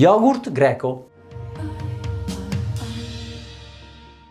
Yogurt greco.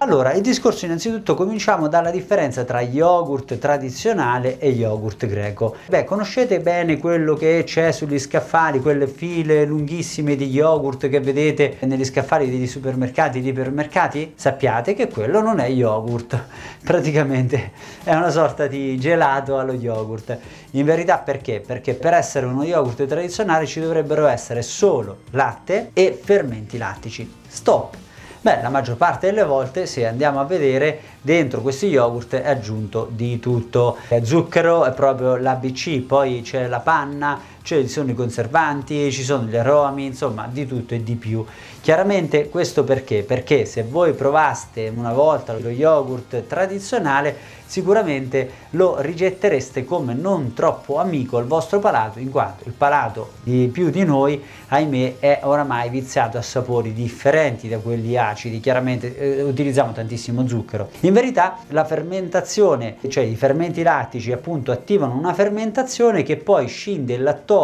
Allora, il discorso innanzitutto cominciamo dalla differenza tra yogurt tradizionale e yogurt greco. Beh, conoscete bene quello che c'è sugli scaffali, quelle file lunghissime di yogurt che vedete negli scaffali degli supermercati, di ipermercati? Sappiate che quello non è yogurt, praticamente è una sorta di gelato allo yogurt. In verità perché? Perché per essere uno yogurt tradizionale ci dovrebbero essere solo latte e fermenti lattici. Stop! Beh, la maggior parte delle volte, se andiamo a vedere, dentro questi yogurt è aggiunto di tutto. Zucchero è proprio l'ABC, poi c'è la panna, cioè ci sono i conservanti, ci sono gli aromi, insomma di tutto e di più. Chiaramente questo perché? Perché se voi provaste una volta lo yogurt tradizionale sicuramente lo rigettereste come non troppo amico al vostro palato in quanto il palato di più di noi ahimè è oramai viziato a sapori differenti da quelli acidi chiaramente eh, utilizziamo tantissimo zucchero in verità la fermentazione cioè i fermenti lattici appunto attivano una fermentazione che poi scinde il lattosio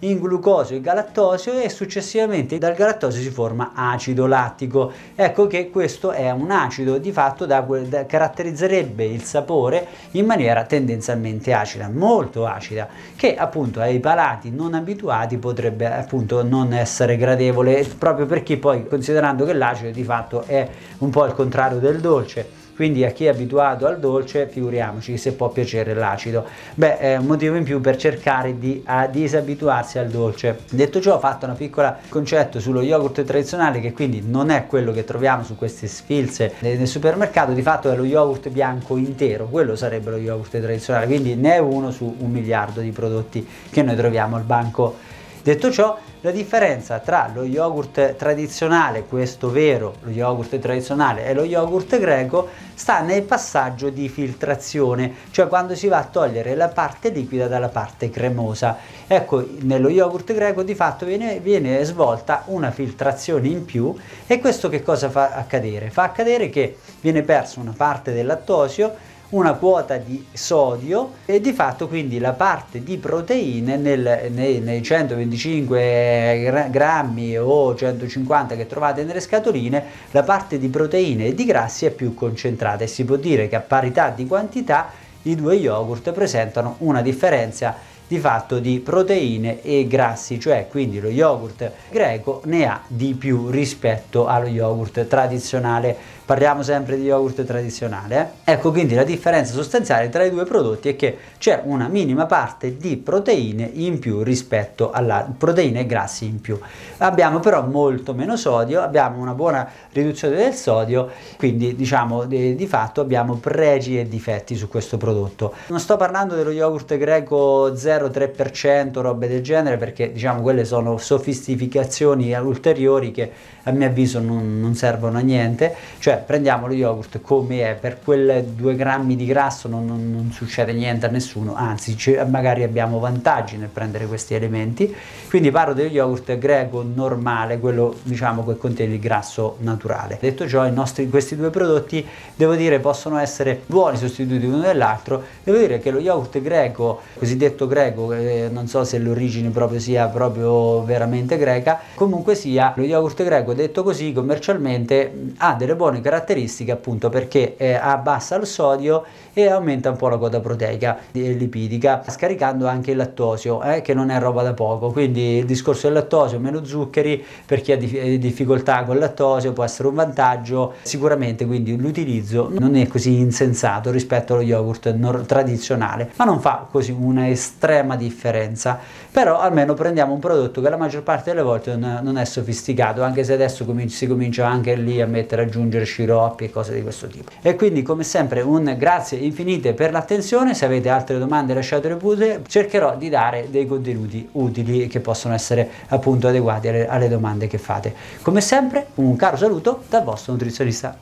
in glucosio e galattosio e successivamente dal galattosio si forma acido lattico. Ecco che questo è un acido di fatto da, da caratterizzerebbe il sapore in maniera tendenzialmente acida, molto acida, che appunto ai palati non abituati potrebbe appunto non essere gradevole proprio perché poi considerando che l'acido di fatto è un po' il contrario del dolce quindi a chi è abituato al dolce figuriamoci se può piacere l'acido. Beh è un motivo in più per cercare di disabituarsi al dolce. Detto ciò ho fatto un piccolo concetto sullo yogurt tradizionale che quindi non è quello che troviamo su queste sfilze nel supermercato. Di fatto è lo yogurt bianco intero quello sarebbe lo yogurt tradizionale. Quindi ne è uno su un miliardo di prodotti che noi troviamo al banco detto ciò la differenza tra lo yogurt tradizionale, questo vero, lo yogurt tradizionale e lo yogurt greco sta nel passaggio di filtrazione, cioè quando si va a togliere la parte liquida dalla parte cremosa. Ecco, nello yogurt greco di fatto viene, viene svolta una filtrazione in più e questo che cosa fa accadere? Fa accadere che viene perso una parte del lattosio una quota di sodio e di fatto quindi la parte di proteine nel, nei, nei 125 grammi o 150 che trovate nelle scatoline la parte di proteine e di grassi è più concentrata. E si può dire che a parità di quantità i due yogurt presentano una differenza di fatto di proteine e grassi, cioè quindi lo yogurt greco ne ha di più rispetto allo yogurt tradizionale parliamo sempre di yogurt tradizionale. Ecco quindi la differenza sostanziale tra i due prodotti è che c'è una minima parte di proteine in più rispetto alla proteine e grassi in più. Abbiamo però molto meno sodio, abbiamo una buona riduzione del sodio, quindi diciamo di, di fatto abbiamo pregi e difetti su questo prodotto. Non sto parlando dello yogurt greco 0,3%, robe del genere, perché diciamo quelle sono sofisticazioni ulteriori che a mio avviso non, non servono a niente, cioè cioè prendiamo lo yogurt come è, per quel 2 grammi di grasso non, non, non succede niente a nessuno, anzi magari abbiamo vantaggi nel prendere questi elementi. Quindi parlo dello yogurt greco normale, quello diciamo che contiene il grasso naturale. Detto ciò, nostri, questi due prodotti devo dire possono essere buoni sostituti uno dell'altro. Devo dire che lo yogurt greco, cosiddetto greco, eh, non so se l'origine proprio sia proprio veramente greca, comunque sia lo yogurt greco detto così commercialmente ha delle buone caratteristiche appunto perché eh, abbassa il sodio e aumenta un po' la quota proteica e lipidica, scaricando anche il lattosio, eh, che non è roba da poco. Quindi il discorso del lattosio, meno zuccheri, per chi ha difficoltà con il lattosio può essere un vantaggio, sicuramente quindi l'utilizzo non è così insensato rispetto allo yogurt nor- tradizionale, ma non fa così una estrema differenza. Però almeno prendiamo un prodotto che la maggior parte delle volte non è sofisticato, anche se adesso si comincia anche lì a mettere, aggiungere sciroppi e cose di questo tipo. E quindi come sempre un grazie infinite per l'attenzione, se avete altre domande lasciatele pure, cercherò di dare dei contenuti utili che possono essere appunto adeguati alle, alle domande che fate. Come sempre un caro saluto dal vostro nutrizionista.